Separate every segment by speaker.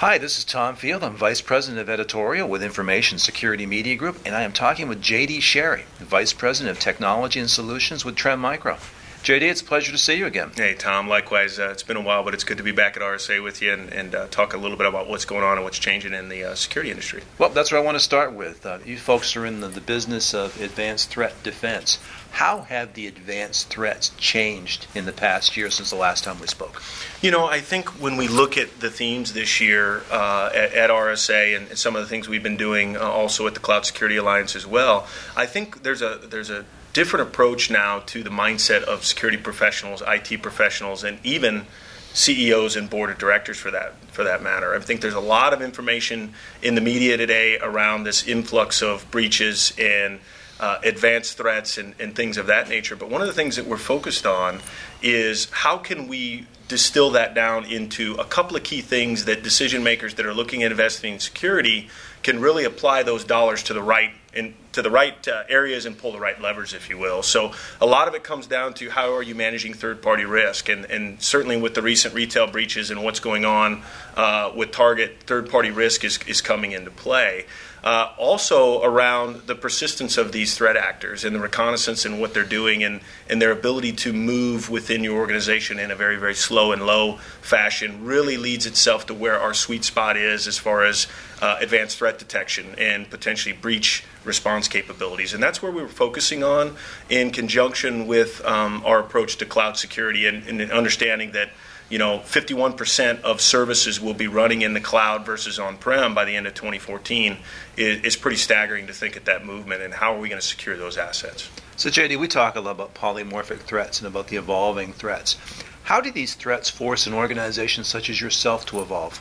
Speaker 1: Hi, this is Tom Field. I'm Vice President of Editorial with Information Security Media Group, and I am talking with JD Sherry, Vice President of Technology and Solutions with Trend Micro. JD, it's a pleasure to see you again.
Speaker 2: Hey, Tom. Likewise, uh, it's been a while, but it's good to be back at RSA with you and, and uh, talk a little bit about what's going on and what's changing in the uh, security industry.
Speaker 1: Well, that's where I want to start with. Uh, you folks are in the, the business of advanced threat defense. How have the advanced threats changed in the past year since the last time we spoke?
Speaker 2: You know, I think when we look at the themes this year uh, at, at, RSA and some of the things we've been doing uh, also at the Cloud Security Alliance as well, I think there's a there's a different approach now to the mindset of security professionals, IT professionals, and even CEOs and board of directors for that for that matter. I think there's a lot of information in the media today around this influx of breaches and uh, advanced threats and, and things of that nature. But one of the things that we're focused on is how can we distill that down into a couple of key things that decision makers that are looking at investing in security can really apply those dollars to the right in, to the right uh, areas and pull the right levers, if you will. So a lot of it comes down to how are you managing third-party risk, and, and certainly with the recent retail breaches and what's going on uh, with Target, third-party risk is, is coming into play. Uh, also around the persistence of these threat actors and the reconnaissance and what they're doing and, and their ability to move within your organization in a very, very slow and low fashion really leads itself to where our sweet spot is as far as uh, advanced threat detection and potentially breach response capabilities. And that's where we were focusing on in conjunction with um, our approach to cloud security and, and understanding that you know, 51% of services will be running in the cloud versus on-prem by the end of 2014 is, is pretty staggering to think at that movement. And how are we going to secure those assets?
Speaker 1: So, JD, we talk a lot about polymorphic threats and about the evolving threats. How do these threats force an organization such as yourself to evolve?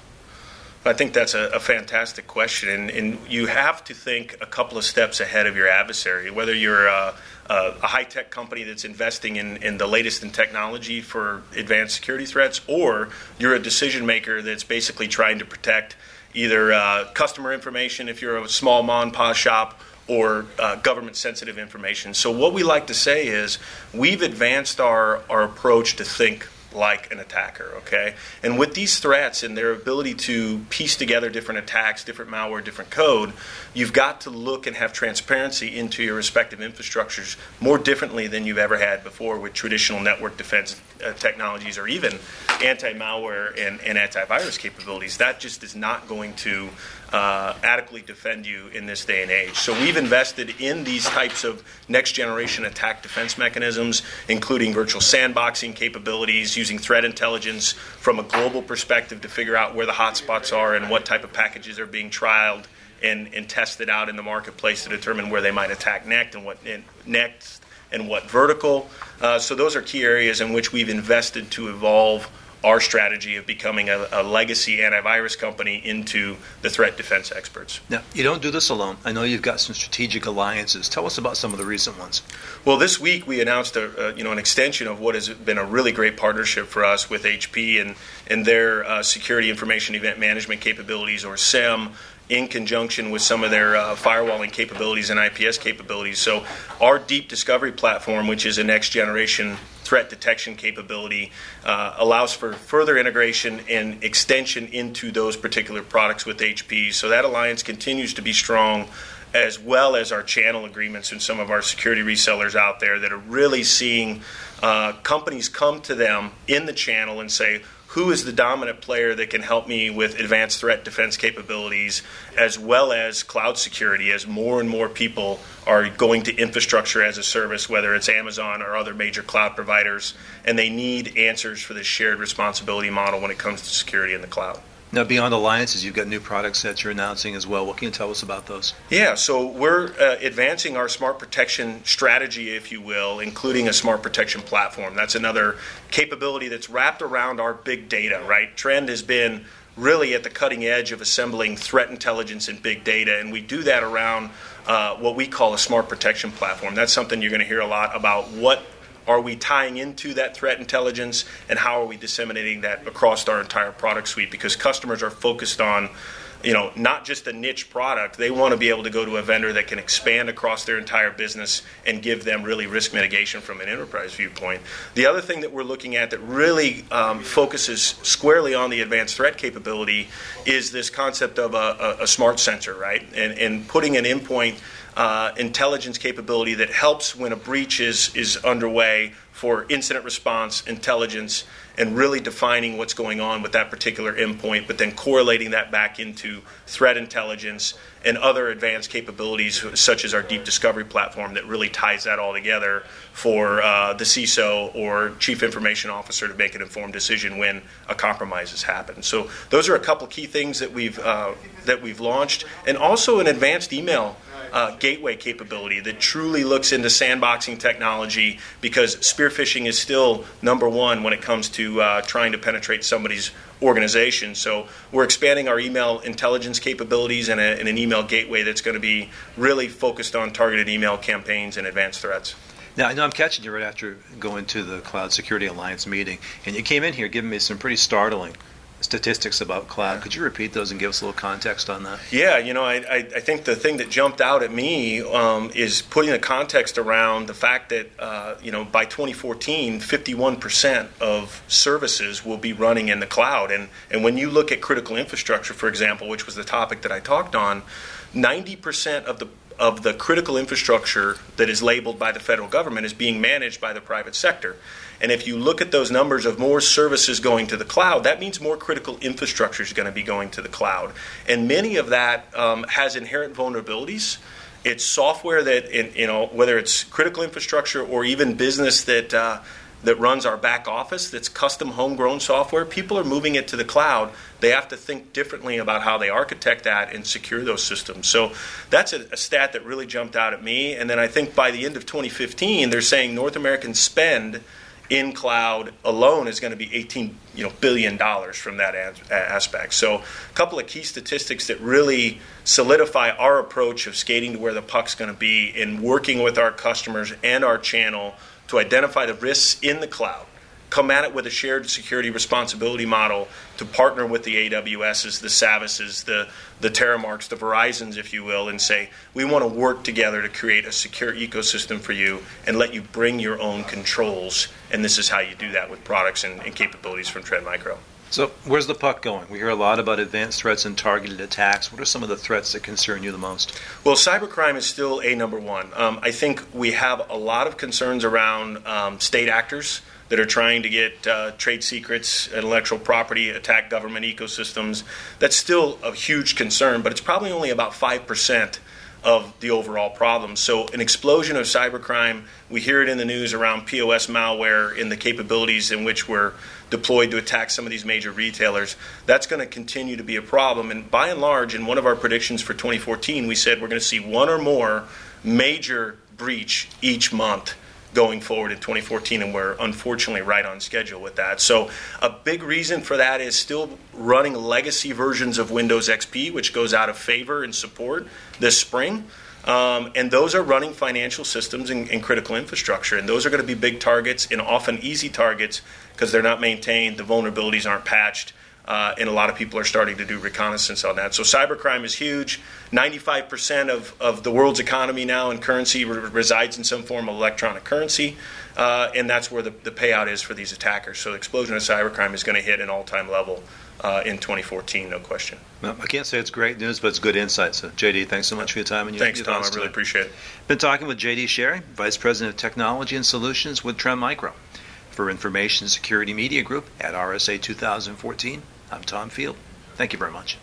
Speaker 2: I think that's a, a fantastic question, and, and, you have to think a couple of steps ahead of your adversary. Whether you're a, a, high tech company that's investing in, in the latest in technology for advanced security threats, or you're a decision maker that's basically trying to protect either uh, customer information if you're a small mom and pop shop or uh, government sensitive information. So, what we like to say is we've advanced our, our approach to think like an attacker, okay? And with these threats and their ability to piece together different attacks, different malware, different code, you've got to look and have transparency into your respective infrastructures more differently than you've ever had before with traditional network defense uh, technologies or even anti malware and, and antivirus capabilities. That just is not going to uh, adequately defend you in this day and age. So we've invested in these types of next generation attack defense mechanisms, including virtual sandboxing capabilities, using threat intelligence from a global perspective to figure out where the hotspots are and what type of packages are being trialed and, and tested out in the marketplace to determine where they might attack next and what and next and what vertical. Uh, so those are key areas in which we've invested to evolve our strategy of becoming a, a, legacy antivirus company into the threat defense experts.
Speaker 1: Now, you don't do this alone. I know you've got some strategic alliances. Tell us about some of the recent ones.
Speaker 2: Well, this week we announced a, you know an extension of what has been a really great partnership for us with HP and and their uh, security information event management capabilities, or SIEM in conjunction with some of their uh, firewalling capabilities and IPS capabilities. So, our deep discovery platform, which is a next generation threat detection capability, uh, allows for further integration and extension into those particular products with HP. So, that alliance continues to be strong. As well as our channel agreements and some of our security resellers out there that are really seeing uh, companies come to them in the channel and say, who is the dominant player that can help me with advanced threat defense capabilities as well as cloud security as more and more people are going to infrastructure as a service, whether it's Amazon or other major cloud providers, and they need answers for this shared responsibility model when it comes to security in the cloud.
Speaker 1: Now, beyond alliances, you've got new products that you're announcing as well. What can you tell us about those?
Speaker 2: Yeah, so we're uh, advancing our smart protection strategy, if you will, including a smart protection platform. That's another capability that's wrapped around our big data, right? Trend has been really at the cutting edge of assembling threat intelligence and big data, and we do that around uh, what we call a smart protection platform. That's something you're going to hear a lot about what are we tying into that threat intelligence and how are we disseminating that across our entire product suite? Because customers are focused on you know, not just a niche product. They want to be able to go to a vendor that can expand across their entire business and give them really risk mitigation from an enterprise viewpoint. The other thing that we're looking at that really um, focuses squarely on the advanced threat capability is this concept of a, a, a smart sensor, right? And, and putting an endpoint uh, intelligence capability that helps when a breach is, is underway for incident response, intelligence, and really defining what's going on with that particular endpoint, but then correlating that back into threat intelligence and other advanced capabilities, such as our deep discovery platform, that really ties that all together for uh, the CISO or chief information officer to make an informed decision when a compromise has happened. So those are a couple key things that we've uh, that we've launched, and also an advanced email uh, gateway capability that truly looks into sandboxing technology because spear phishing is still number one when it comes to uh, trying to penetrate somebody's organization. So we're expanding our email intelligence capabilities and, and an email gateway that's going to be really focused on targeted email campaigns and advanced threats.
Speaker 1: Now, I know I'm catching you right after going to the Cloud Security Alliance meeting, and you came in here giving me some pretty startling statistics about cloud. Could you repeat those and give us a little context on that?
Speaker 2: Yeah, you know, I, I, I think the thing that jumped out at me um, is putting the context around the fact that, uh, you know, by 2014, 51% of services will be running in the cloud. And, and when you look at critical infrastructure, for example, which was the topic that I talked on, 90% of the of the critical infrastructure that is labeled by the federal government is being managed by the private sector. And if you look at those numbers of more services going to the cloud, that means more critical infrastructure is going to be going to the cloud. And many of that um, has inherent vulnerabilities. It's software that, you know, whether it's critical infrastructure or even business that uh, that runs our back office that's custom homegrown software, people are moving it to the cloud. They have to think differently about how they architect that and secure those systems. So that's a, a, stat that really jumped out at me. And then I think by the end of 2015, they're saying North American spend in cloud alone is going to be 18 you know, billion dollars from that aspect. So a couple of key statistics that really solidify our approach of skating to where the puck's going to be in working with our customers and our channel – to identify the risks in the cloud, come at it with a shared security responsibility model to partner with the AWSs, the Savvises, the, the Terramarks, the Verizons, if you will, and say, we want to work together to create a secure ecosystem for you and let you bring your own controls. And this is how you do that with products and, and capabilities from Trend Micro.
Speaker 1: So, where's the puck going? We hear a lot about advanced threats and targeted attacks. What are some of the threats that concern you the most?
Speaker 2: Well, cybercrime is still a number one. Um, I think we have a lot of concerns around um, state actors that are trying to get uh, trade secrets, intellectual property, attack government ecosystems. That's still a huge concern, but it's probably only about 5% of the overall problem. So, an explosion of cybercrime, we hear it in the news around POS malware in the capabilities in which we're deployed to attack some of these major retailers. That's going to continue to be a problem. And by and large, in one of our predictions for 2014, we said we're going to see one or more major breach each month going forward in 2014, and we're unfortunately right on schedule with that. So, a big reason for that is still running legacy versions of Windows XP, which goes out of favor and support this spring. Um, and those are running financial systems and, and, critical infrastructure. And those are going to be big targets and often easy targets because they're not maintained, the vulnerabilities aren't patched, uh, and a lot of people are starting to do reconnaissance on that. So cybercrime is huge. 95% of, of the world's economy now and currency re- resides in some form of electronic currency, uh, and that's where the, the payout is for these attackers. So the explosion of cybercrime is going to hit an all-time level uh, in 2014, no question.
Speaker 1: Well, I can't say it's great news, but it's good insight. So, JD, thanks so much for your time and your
Speaker 2: Thanks, Tom. I really appreciate it.
Speaker 1: Been talking with JD Sherry, Vice President of Technology and Solutions with Trend Micro. For Information Security Media Group at RSA 2014, I'm Tom Field. Thank you very much.